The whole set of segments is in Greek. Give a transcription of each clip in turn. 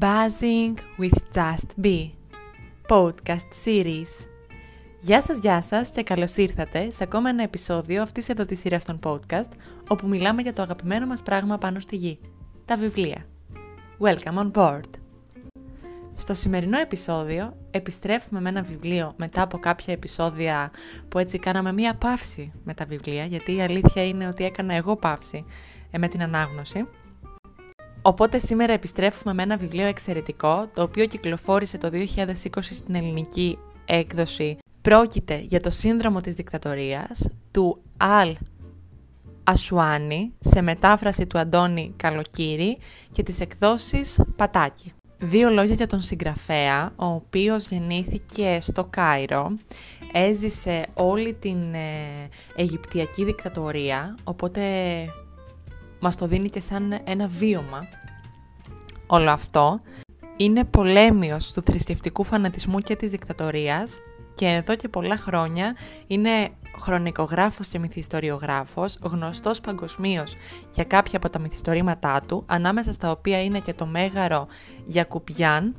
Buzzing with Just Be Podcast Series Γεια σας, γεια σας και καλώς ήρθατε σε ακόμα ένα επεισόδιο αυτής εδώ της σειράς των podcast όπου μιλάμε για το αγαπημένο μας πράγμα πάνω στη γη, τα βιβλία. Welcome on board! Στο σημερινό επεισόδιο επιστρέφουμε με ένα βιβλίο μετά από κάποια επεισόδια που έτσι κάναμε μία παύση με τα βιβλία γιατί η αλήθεια είναι ότι έκανα εγώ παύση ε, με την ανάγνωση Οπότε σήμερα επιστρέφουμε με ένα βιβλίο εξαιρετικό, το οποίο κυκλοφόρησε το 2020 στην ελληνική έκδοση. Πρόκειται για το σύνδρομο της δικτατορίας του Αλ Ασουάνι, σε μετάφραση του Αντώνη Καλοκύρη και τις εκδόσεις Πατάκη. Δύο λόγια για τον συγγραφέα, ο οποίος γεννήθηκε στο Κάιρο, έζησε όλη την ε, Αιγυπτιακή δικτατορία, οπότε μας το δίνει και σαν ένα βίωμα όλο αυτό. Είναι πολέμιος του θρησκευτικού φανατισμού και της δικτατορίας και εδώ και πολλά χρόνια είναι χρονικογράφος και μυθιστοριογράφος, γνωστός παγκοσμίως για κάποια από τα μυθιστορήματά του, ανάμεσα στα οποία είναι και το μέγαρο Γιακουπιάν,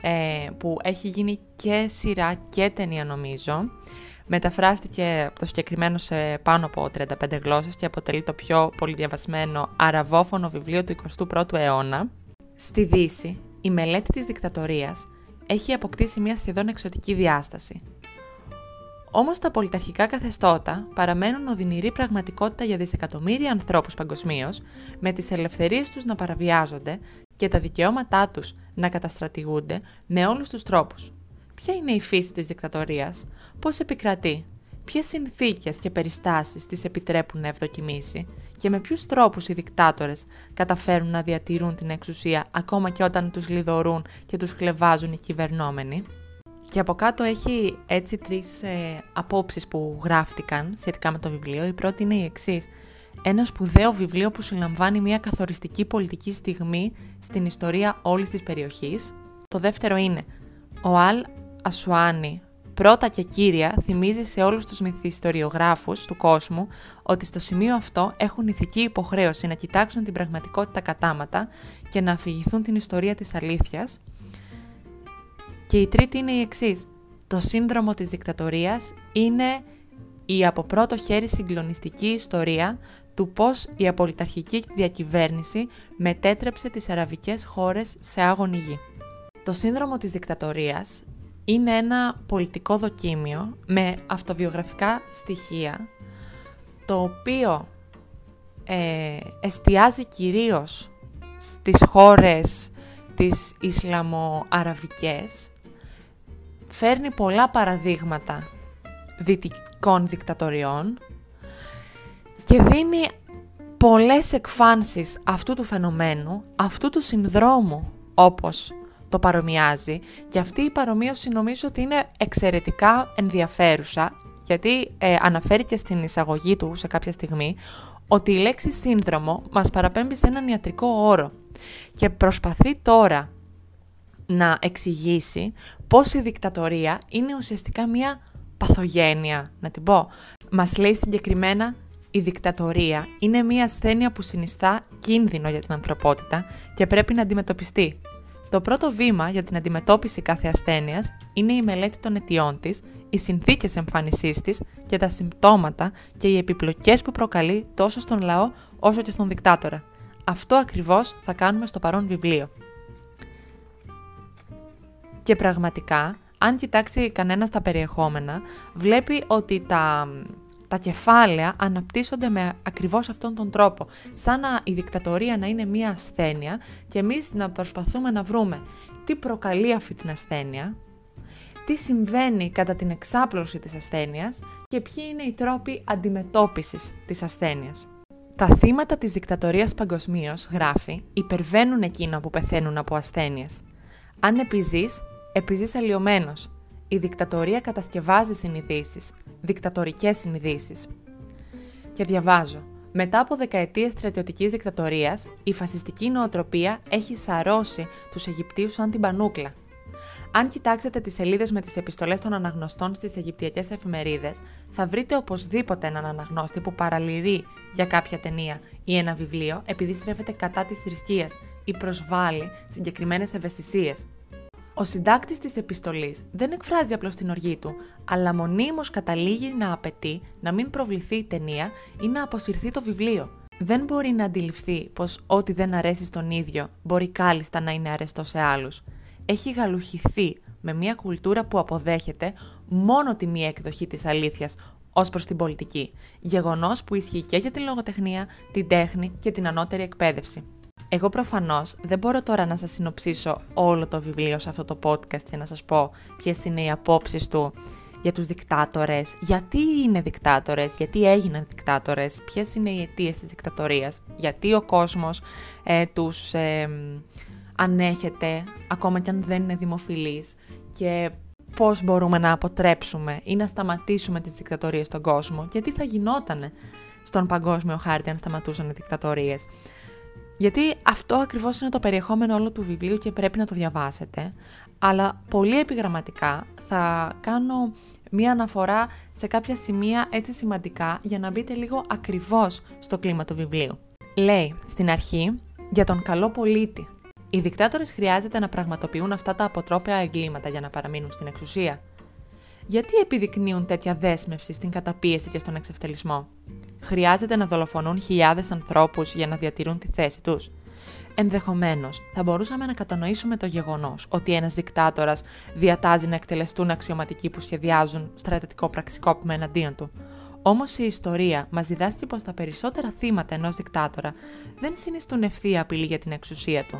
ε, που έχει γίνει και σειρά και ταινία νομίζω. Μεταφράστηκε το συγκεκριμένο σε πάνω από 35 γλώσσες και αποτελεί το πιο πολυδιαβασμένο αραβόφωνο βιβλίο του 21ου αιώνα. Στη Δύση, η μελέτη της δικτατορίας έχει αποκτήσει μια σχεδόν εξωτική διάσταση. Όμως τα πολιταρχικά καθεστώτα παραμένουν οδυνηρή πραγματικότητα για δισεκατομμύρια ανθρώπους παγκοσμίως, με τις ελευθερίες τους να παραβιάζονται και τα δικαιώματά τους να καταστρατηγούνται με όλους τους τρόπους. Ποια είναι η φύση της δικτατορίας, πώς επικρατεί, ποιες συνθήκες και περιστάσεις τις επιτρέπουν να ευδοκιμήσει; Και με ποιους τρόπους οι δικτάτορες καταφέρουν να διατηρούν την εξουσία ακόμα και όταν τους λιδωρούν και τους κλεβάζουν οι κυβερνόμενοι; Και από κάτω έχει έτσι τρεις ε, απόψεις που γράφτηκαν σχετικά με το βιβλίο. Η πρώτη είναι η εξής. Ένα σπουδαίο βιβλίο που συλλαμβάνει μια καθοριστική πολιτική στιγμή στην ιστορία όλης της περιοχής. Το δεύτερο είναι ο Αλ Ασουάνι, πρώτα και κύρια θυμίζει σε όλους τους μυθιστοριογράφους του κόσμου ότι στο σημείο αυτό έχουν ηθική υποχρέωση να κοιτάξουν την πραγματικότητα κατάματα και να αφηγηθούν την ιστορία της αλήθειας. Και η τρίτη είναι η εξής. Το σύνδρομο της δικτατορίας είναι η από πρώτο χέρι συγκλονιστική ιστορία του πώς η απολυταρχική διακυβέρνηση μετέτρεψε τις αραβικές χώρες σε άγωνη γη. Το σύνδρομο της δικτατορίας είναι ένα πολιτικό δοκίμιο με αυτοβιογραφικά στοιχεία, το οποίο ε, εστιάζει κυρίως στις χώρες τις Ισλαμοαραβικές, φέρνει πολλά παραδείγματα δυτικών δικτατοριών και δίνει πολλές εκφάνσεις αυτού του φαινομένου, αυτού του συνδρόμου όπως το παρομοιάζει και αυτή η παρομοίωση νομίζω ότι είναι εξαιρετικά ενδιαφέρουσα γιατί ε, αναφέρει και στην εισαγωγή του σε κάποια στιγμή ότι η λέξη σύνδρομο μας παραπέμπει σε έναν ιατρικό όρο και προσπαθεί τώρα να εξηγήσει πώς η δικτατορία είναι ουσιαστικά μια παθογένεια, να την πω. Μας λέει συγκεκριμένα η δικτατορία είναι μια ασθένεια που συνιστά κίνδυνο για την ανθρωπότητα και πρέπει να αντιμετωπιστεί. Το πρώτο βήμα για την αντιμετώπιση κάθε ασθένειας είναι η μελέτη των αιτιών της, οι συνθήκες εμφάνισής της και τα συμπτώματα και οι επιπλοκές που προκαλεί τόσο στον λαό όσο και στον δικτάτορα. Αυτό ακριβώς θα κάνουμε στο παρόν βιβλίο. Και πραγματικά, αν κοιτάξει κανένας τα περιεχόμενα, βλέπει ότι τα τα κεφάλαια αναπτύσσονται με ακριβώς αυτόν τον τρόπο. Σαν να η δικτατορία να είναι μία ασθένεια και εμείς να προσπαθούμε να βρούμε τι προκαλεί αυτή την ασθένεια, τι συμβαίνει κατά την εξάπλωση της ασθένειας και ποιοι είναι οι τρόποι αντιμετώπισης της ασθένειας. Τα θύματα της δικτατορίας παγκοσμίως, γράφει, υπερβαίνουν εκείνα που πεθαίνουν από ασθένειες. Αν επιζείς, επιζείς αλλοιωμένος. Η δικτατορία κατασκευάζει συνειδήσεις, δικτατορικές συνειδήσεις. Και διαβάζω. Μετά από δεκαετίες στρατιωτικής δικτατορίας, η φασιστική νοοτροπία έχει σαρώσει τους Αιγυπτίους σαν την πανούκλα. Αν κοιτάξετε τις σελίδες με τις επιστολές των αναγνωστών στις Αιγυπτιακές εφημερίδες, θα βρείτε οπωσδήποτε έναν αναγνώστη που παραλυρεί για κάποια ταινία ή ένα βιβλίο επειδή στρέφεται κατά της θρησκείας ή προσβάλλει συγκεκριμένες ευαισθησίες. Ο συντάκτης της επιστολής δεν εκφράζει απλώς την οργή του, αλλά μονίμως καταλήγει να απαιτεί να μην προβληθεί η ταινία ή να αποσυρθεί το βιβλίο. Δεν μπορεί να αντιληφθεί πως ό,τι δεν αρέσει στον ίδιο μπορεί κάλλιστα να είναι αρεστό σε άλλους. Έχει γαλουχηθεί με μια κουλτούρα που αποδέχεται μόνο τη μία εκδοχή της αλήθειας ως προς την πολιτική, γεγονός που ισχύει και για την λογοτεχνία, την τέχνη και την ανώτερη εκπαίδευση. Εγώ προφανώς δεν μπορώ τώρα να σας συνοψίσω όλο το βιβλίο σε αυτό το podcast και να σας πω ποιες είναι οι απόψεις του για τους δικτάτορες, γιατί είναι δικτάτορες, γιατί έγιναν δικτάτορες, ποιες είναι οι αιτίες της δικτατορίας, γιατί ο κόσμος ε, τους ε, ανέχεται ακόμα και αν δεν είναι δημοφιλής και πώς μπορούμε να αποτρέψουμε ή να σταματήσουμε τις δικτατορίες στον κόσμο και τι θα γινότανε στον παγκόσμιο χάρτη αν σταματούσαν οι δικτατορίες. Γιατί αυτό ακριβώς είναι το περιεχόμενο όλο του βιβλίου και πρέπει να το διαβάσετε, αλλά πολύ επιγραμματικά θα κάνω μία αναφορά σε κάποια σημεία έτσι σημαντικά για να μπείτε λίγο ακριβώς στο κλίμα του βιβλίου. Λέει στην αρχή για τον καλό πολίτη, οι δικτάτορες χρειάζεται να πραγματοποιούν αυτά τα αποτρόπαια εγκλήματα για να παραμείνουν στην εξουσία. Γιατί επιδεικνύουν τέτοια δέσμευση στην καταπίεση και στον εξευτελισμό; Χρειάζεται να δολοφονούν χιλιάδες ανθρώπους για να διατηρούν τη θέση τους. Ενδεχομένως, θα μπορούσαμε να κατανοήσουμε το γεγονός ότι ένας δικτάτορας διατάζει να εκτελεστούν αξιωματικοί που σχεδιάζουν στρατιωτικό πραξικόπημα εναντίον του. Όμως η ιστορία μας διδάσκει πως τα περισσότερα θύματα ενός δικτάτορα δεν συνιστούν ευθεία απειλή για την εξουσία του.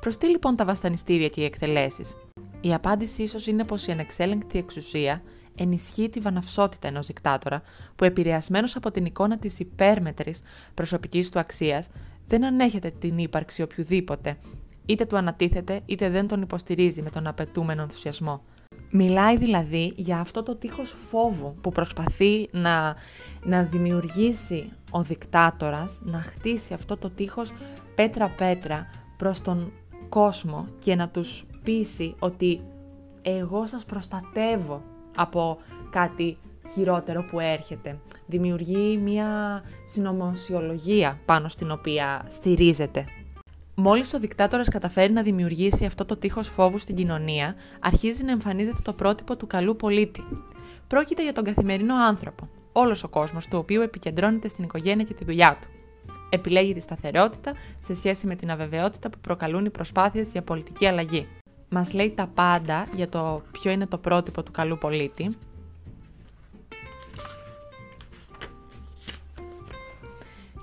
Προς τι λοιπόν τα βασανιστήρια και οι εκτελέσεις; Η απάντηση ίσως είναι πως η ανεξέλεγκτη εξουσία ενισχύει τη βαναυσότητα ενός δικτάτορα που επηρεασμένος από την εικόνα της υπέρμετρης προσωπικής του αξίας δεν ανέχεται την ύπαρξη οποιοδήποτε, είτε του ανατίθεται είτε δεν τον υποστηρίζει με τον απαιτούμενο ενθουσιασμό. Μιλάει δηλαδή για αυτό το τείχος φόβου που προσπαθεί να, να δημιουργήσει ο δικτάτορας, να χτίσει αυτό το τείχος πέτρα-πέτρα προς τον κόσμο και να τους πείσει ότι εγώ σας προστατεύω από κάτι χειρότερο που έρχεται. Δημιουργεί μια συνωμοσιολογία πάνω στην οποία στηρίζεται. Μόλις ο δικτάτορας καταφέρει να δημιουργήσει αυτό το τείχος φόβου στην κοινωνία, αρχίζει να εμφανίζεται το πρότυπο του καλού πολίτη. Πρόκειται για τον καθημερινό άνθρωπο, όλος ο κόσμος του οποίου επικεντρώνεται στην οικογένεια και τη δουλειά του. Επιλέγει τη σταθερότητα σε σχέση με την αβεβαιότητα που προκαλούν οι προσπάθειες για πολιτική αλλαγή. Μας λέει τα πάντα για το ποιο είναι το πρότυπο του καλού πολίτη.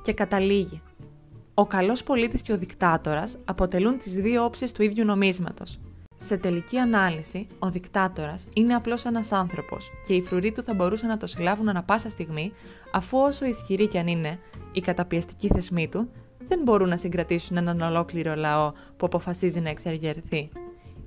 Και καταλήγει. Ο καλός πολίτης και ο δικτάτορας αποτελούν τις δύο όψεις του ίδιου νομίσματος. Σε τελική ανάλυση, ο δικτάτορας είναι απλώς ένας άνθρωπος και οι φρουροί του θα μπορούσαν να το συλλάβουν ανα πάσα στιγμή, αφού όσο ισχυροί κι αν είναι οι καταπιεστικοί θεσμοί του, δεν μπορούν να συγκρατήσουν έναν ολόκληρο λαό που αποφασίζει να εξεργερθεί.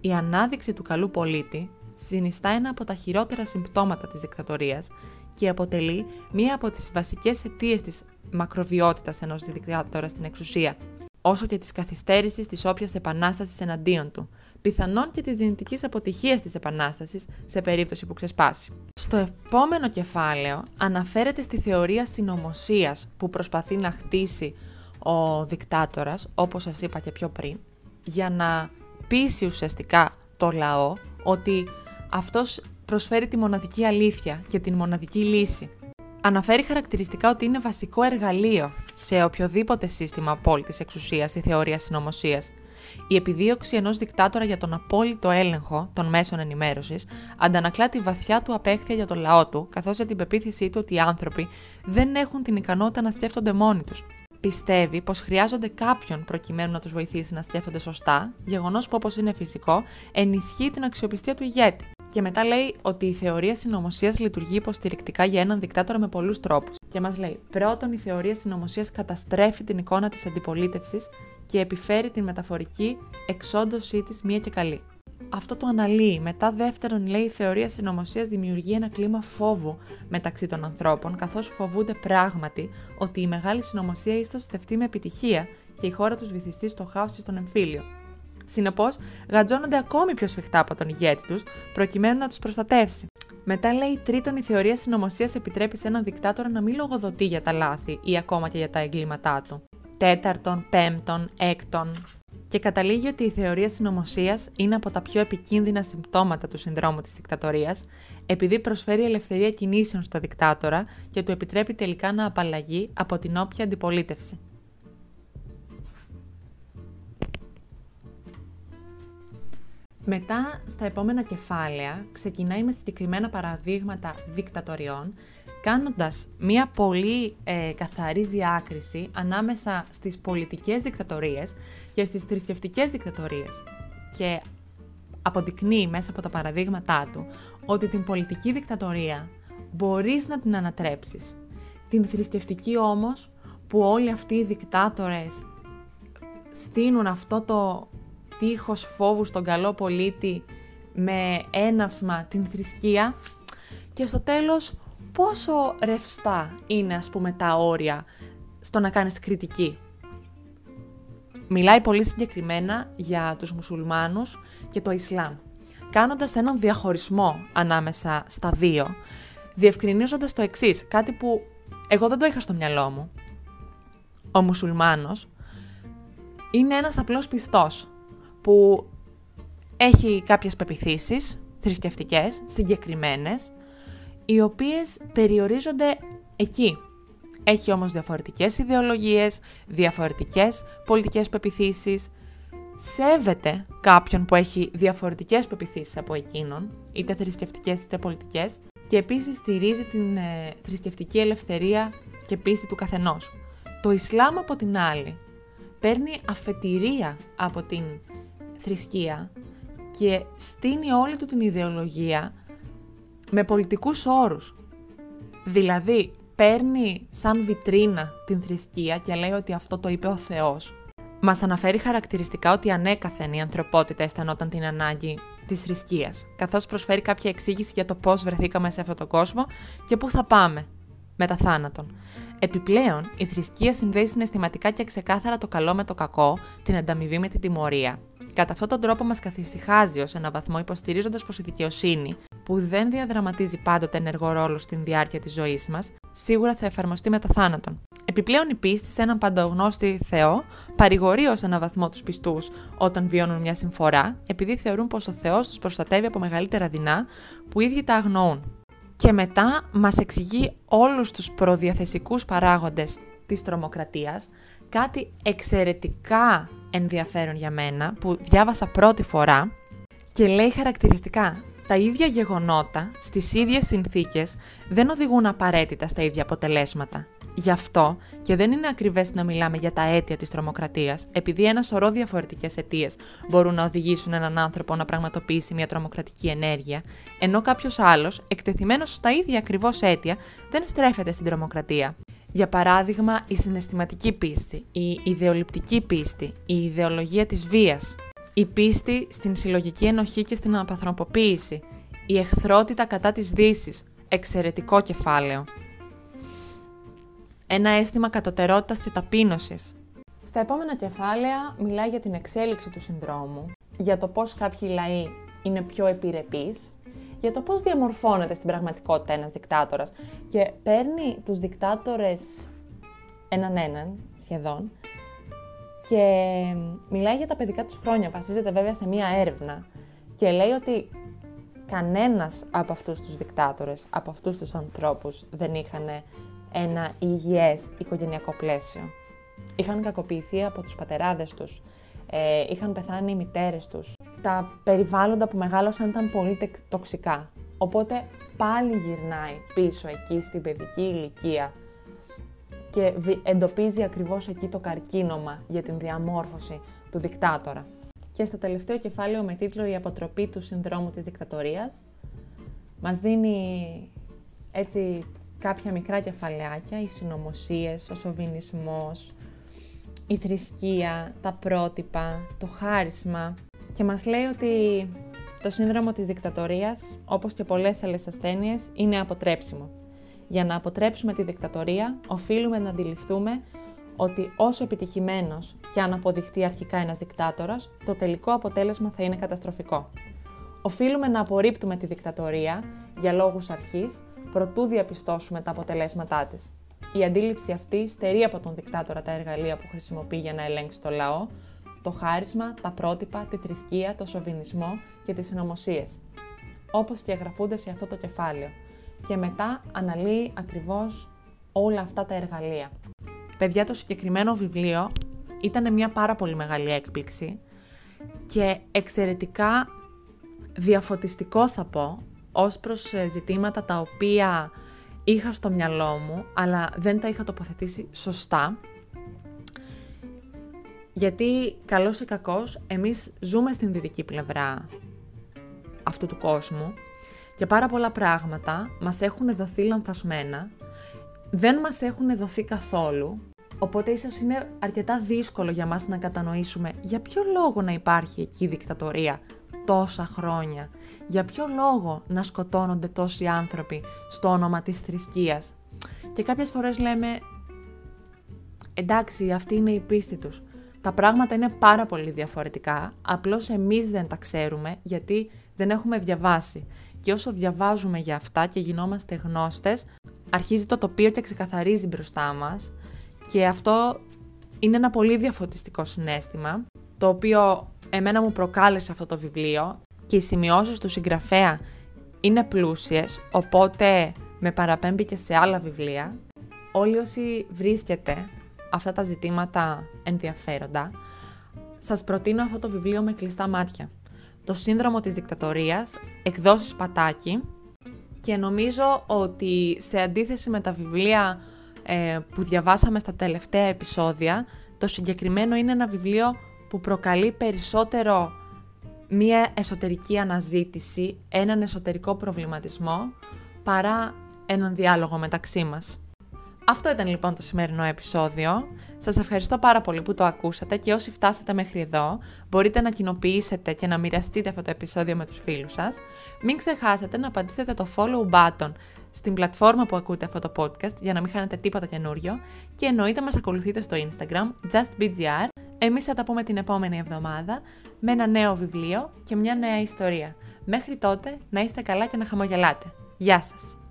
Η ανάδειξη του καλού πολίτη συνιστά ένα από τα χειρότερα συμπτώματα της δικτατορίας και αποτελεί μία από τις βασικές αιτίες της μακροβιότητας ενός δικτάτορα στην εξουσία, όσο και της καθυστέρησης της όποιας επανάστασης εναντίον του, πιθανόν και της δυνητικής αποτυχίας της επανάστασης σε περίπτωση που ξεσπάσει. Στο επόμενο κεφάλαιο αναφέρεται στη θεωρία συνωμοσίας που προσπαθεί να χτίσει ο δικτάτορας, όπως σας είπα και πιο πριν, για να πείσει ουσιαστικά το λαό ότι αυτός προσφέρει τη μοναδική αλήθεια και την μοναδική λύση. Αναφέρει χαρακτηριστικά ότι είναι βασικό εργαλείο σε οποιοδήποτε σύστημα απόλυτης εξουσίας η θεωρίας συνωμοσίας. Η επιδίωξη ενός δικτάτορα για τον απόλυτο έλεγχο των μέσων ενημέρωσης αντανακλά τη βαθιά του απέχθεια για τον λαό του, καθώς και την πεποίθησή του ότι οι άνθρωποι δεν έχουν την ικανότητα να σκέφτονται μόνοι τους. Πιστεύει πως χρειάζονται κάποιον προκειμένου να τους βοηθήσει να σκέφτονται σωστά, γεγονός που όπως είναι φυσικό ενισχύει την αξιοπιστία του ηγέτη. Και μετά λέει ότι η θεωρία συνωμοσίας λειτουργεί υποστηρικτικά για έναν δικτάτορα με πολλούς τρόπους. Και μας λέει: Πρώτον, η θεωρία συνωμοσίας καταστρέφει την εικόνα της αντιπολίτευσης και επιφέρει την μεταφορική εξόντωσή της μία και καλή. Αυτό το αναλύει. Μετά, δεύτερον, λέει: Η θεωρία συνωμοσίας δημιουργεί ένα κλίμα φόβου μεταξύ των ανθρώπων, καθώς φοβούνται πράγματι ότι η μεγάλη συνωμοσία ίσως θευτεί με επιτυχία και η χώρα τους βυθιστεί στο χάος και στον εμφύλιο. Συνεπώς, γατζώνονται ακόμη πιο σφιχτά από τον ηγέτη τους, προκειμένου να τους προστατεύσει. Μετά λέει τρίτον, η θεωρία συνωμοσίας επιτρέπει σε έναν δικτάτορα να μην λογοδοτεί για τα λάθη ή ακόμα και για τα εγκλήματά του. Τέταρτον, πέμπτον, έκτον. Και καταλήγει ότι η θεωρία συνωμοσίας είναι από τα πιο επικίνδυνα συμπτώματα του συνδρόμου της δικτατορίας, επειδή προσφέρει ελευθερία κινήσεων στο δικτάτορα και του επιτρέπει τελικά να απαλλαγεί από την όποια αντιπολίτευση. Μετά, στα επόμενα κεφάλαια, ξεκινάει με συγκεκριμένα παραδείγματα δικτατοριών, κάνοντας μία πολύ ε, καθαρή διάκριση ανάμεσα στις πολιτικές δικτατορίες και στις θρησκευτικές δικτατορίες. Και αποδεικνύει μέσα από τα παραδείγματά του ότι την πολιτική δικτατορία μπορείς να την ανατρέψεις. Την θρησκευτική όμως, που όλοι αυτοί οι δικτάτορες στείνουν αυτό το τείχος φόβου στον καλό πολίτη με έναυσμα την θρησκεία και στο τέλος πόσο ρευστά είναι ας πούμε τα όρια στο να κάνεις κριτική. Μιλάει πολύ συγκεκριμένα για τους μουσουλμάνους και το Ισλάμ, κάνοντας έναν διαχωρισμό ανάμεσα στα δύο, διευκρινίζοντας το εξής, κάτι που εγώ δεν το είχα στο μυαλό μου. Ο μουσουλμάνος είναι ένας απλός πιστός, που έχει κάποιες πεπιθήσεις θρησκευτικές, συγκεκριμένες, οι οποίες περιορίζονται εκεί. Έχει όμως διαφορετικές ιδεολογίες, διαφορετικές πολιτικές πεπιθήσεις, σέβεται κάποιον που έχει διαφορετικές πεπιθήσεις από εκείνον, είτε θρησκευτικές είτε πολιτικές, και επίσης στηρίζει την ε, θρησκευτική ελευθερία και πίστη του καθενός. Το Ισλάμ από την άλλη παίρνει αφετηρία από την θρησκεία και στείνει όλη του την ιδεολογία με πολιτικούς όρους. Δηλαδή, παίρνει σαν βιτρίνα την θρησκεία και λέει ότι αυτό το είπε ο Θεός. Μας αναφέρει χαρακτηριστικά ότι ανέκαθεν η ανθρωπότητα αισθανόταν την ανάγκη της θρησκείας, καθώς προσφέρει κάποια εξήγηση για το πώς βρεθήκαμε σε αυτόν τον κόσμο και πού θα πάμε μετά θάνατον. Επιπλέον, η θρησκεία συνδέει συναισθηματικά και ξεκάθαρα το καλό με το κακό, την ανταμοιβή με την τιμωρία. Κατά αυτόν τον τρόπο μας καθησυχάζει ως ένα βαθμό υποστηρίζοντας πως η δικαιοσύνη, που δεν διαδραματίζει πάντοτε ενεργό ρόλο στην διάρκεια της ζωής μας, σίγουρα θα εφαρμοστεί μετά θάνατον. Επιπλέον, η πίστη σε έναν παντογνώστη Θεό παρηγορεί ως ένα βαθμό τους πιστούς όταν βιώνουν μια συμφορά, επειδή θεωρούν πως ο Θεός τους προστατεύει από μεγαλύτερα δεινά που οι ίδιοι τα αγνοούν. Και μετά μας εξηγεί όλους τους προδιαθεσικούς παράγοντες της τρομοκρατίας, κάτι εξαιρετικά ενδιαφέρον για μένα που διάβασα πρώτη φορά και λέει χαρακτηριστικά τα ίδια γεγονότα στις ίδιες συνθήκες δεν οδηγούν απαραίτητα στα ίδια αποτελέσματα. Γι' αυτό και δεν είναι ακριβές να μιλάμε για τα αίτια της τρομοκρατίας, επειδή ένα σωρό διαφορετικές αιτίες μπορούν να οδηγήσουν έναν άνθρωπο να πραγματοποιήσει μια τρομοκρατική ενέργεια, ενώ κάποιος άλλος, εκτεθειμένος στα ίδια ακριβώς αίτια, δεν στρέφεται στην τρομοκρατία. Για παράδειγμα, η συναισθηματική πίστη, η ιδεολειπτική πίστη, η ιδεολογία της βίας, η πίστη στην συλλογική ενοχή και στην απαθροποποίηση, η εχθρότητα κατά της δύσης, εξαιρετικό κεφάλαιο. Ένα αίσθημα κατωτερότητας και ταπείνωσης. Στα επόμενα κεφάλαια μιλάει για την εξέλιξη του συνδρόμου, για το πώς κάποιοι λαοί είναι πιο επιρρεπείς, για το πώς διαμορφώνεται στην πραγματικότητα ένας δικτάτορας και παίρνει τους δικτάτορες έναν έναν σχεδόν και μιλάει για τα παιδικά τους χρόνια, βασίζεται βέβαια σε μία έρευνα και λέει ότι κανένας από αυτούς τους δικτάτορες, από αυτούς τους ανθρώπους δεν είχαν ένα υγιές οικογενειακό πλαίσιο. Είχαν κακοποιηθεί από τους πατεράδες τους, ε, είχαν πεθάνει οι μητέρες τους, τα περιβάλλοντα που μεγάλωσαν ήταν πολύ τοξικά. Οπότε πάλι γυρνάει πίσω εκεί στην παιδική ηλικία και εντοπίζει ακριβώς εκεί το καρκίνωμα για την διαμόρφωση του δικτάτορα. Και στο τελευταίο κεφάλαιο με τίτλο «Η αποτροπή του συνδρόμου της δικτατορίας» μας δίνει έτσι κάποια μικρά κεφαλαιάκια, οι συνωμοσίες, ο σοβινισμός, η θρησκεία, τα πρότυπα, το χάρισμα, και μας λέει ότι το σύνδρομο της δικτατορίας, όπως και πολλές άλλες ασθένειες, είναι αποτρέψιμο. Για να αποτρέψουμε τη δικτατορία, οφείλουμε να αντιληφθούμε ότι όσο επιτυχημένος και αν αποδειχτεί αρχικά ένας δικτάτορας, το τελικό αποτέλεσμα θα είναι καταστροφικό. Οφείλουμε να απορρίπτουμε τη δικτατορία για λόγους αρχής, προτού διαπιστώσουμε τα αποτελέσματά της. Η αντίληψη αυτή στερεί από τον δικτάτορα τα εργαλεία που χρησιμοποιεί για να ελέγξει το λαό, το χάρισμα, τα πρότυπα, τη θρησκεία, το σοβινισμό και τις συνωμοσίες. όπως και εγγραφούνται σε αυτό το κεφάλαιο. Και μετά αναλύει ακριβώς όλα αυτά τα εργαλεία. Παιδιά, το συγκεκριμένο βιβλίο ήταν μια πάρα πολύ μεγάλη έκπληξη και εξαιρετικά διαφωτιστικό θα πω, ως προς ε, ζητήματα τα οποία είχα στο μυαλό μου, αλλά δεν τα είχα τοποθετήσει σωστά. Γιατί, καλός ή κακός, εμείς ζούμε στην δυτική πλευρά αυτού του κόσμου και πάρα πολλά πράγματα μας έχουν δοθεί λανθασμένα, δεν μας έχουν δοθεί καθόλου, οπότε ίσως είναι αρκετά δύσκολο για μας να κατανοήσουμε για ποιο λόγο να υπάρχει εκεί η δικτατορία τόσα χρόνια. Για ποιο λόγο να σκοτώνονται τόσοι άνθρωποι στο όνομα της θρησκείας. Και κάποιες φορές λέμε, εντάξει αυτή είναι η πίστη τους. Τα πράγματα είναι πάρα πολύ διαφορετικά, απλώς εμείς δεν τα ξέρουμε γιατί δεν έχουμε διαβάσει. Και όσο διαβάζουμε για αυτά και γινόμαστε γνώστες, αρχίζει το τοπίο και ξεκαθαρίζει μπροστά μας και αυτό είναι ένα πολύ διαφωτιστικό συνέστημα, το οποίο εμένα μου προκάλεσε αυτό το βιβλίο και οι σημειώσεις του συγγραφέα είναι πλούσιες, οπότε με παραπέμπει και σε άλλα βιβλία. Όλοι όσοι βρίσκετε αυτά τα ζητήματα ενδιαφέροντα, σας προτείνω αυτό το βιβλίο με κλειστά μάτια. Το σύνδρομο της δικτατορίας, εκδόσεις πατάκι και νομίζω ότι σε αντίθεση με τα βιβλία ε, που διαβάσαμε στα τελευταία επεισόδια, το συγκεκριμένο είναι ένα βιβλίο που προκαλεί περισσότερο μία εσωτερική αναζήτηση, έναν εσωτερικό προβληματισμό, παρά έναν διάλογο μεταξύ μας. Αυτό ήταν λοιπόν το σημερινό επεισόδιο. Σας ευχαριστώ πάρα πολύ που το ακούσατε και όσοι φτάσατε μέχρι εδώ, μπορείτε να κοινοποιήσετε και να μοιραστείτε αυτό το επεισόδιο με τους φίλους σας. Μην ξεχάσετε να πατήσετε το follow button στην πλατφόρμα που ακούτε αυτό το podcast για να μην χάνετε τίποτα καινούριο και εννοείται μας ακολουθείτε στο Instagram justbgr εμείς θα τα πούμε την επόμενη εβδομάδα με ένα νέο βιβλίο και μια νέα ιστορία. Μέχρι τότε να είστε καλά και να χαμογελάτε. Γεια σας!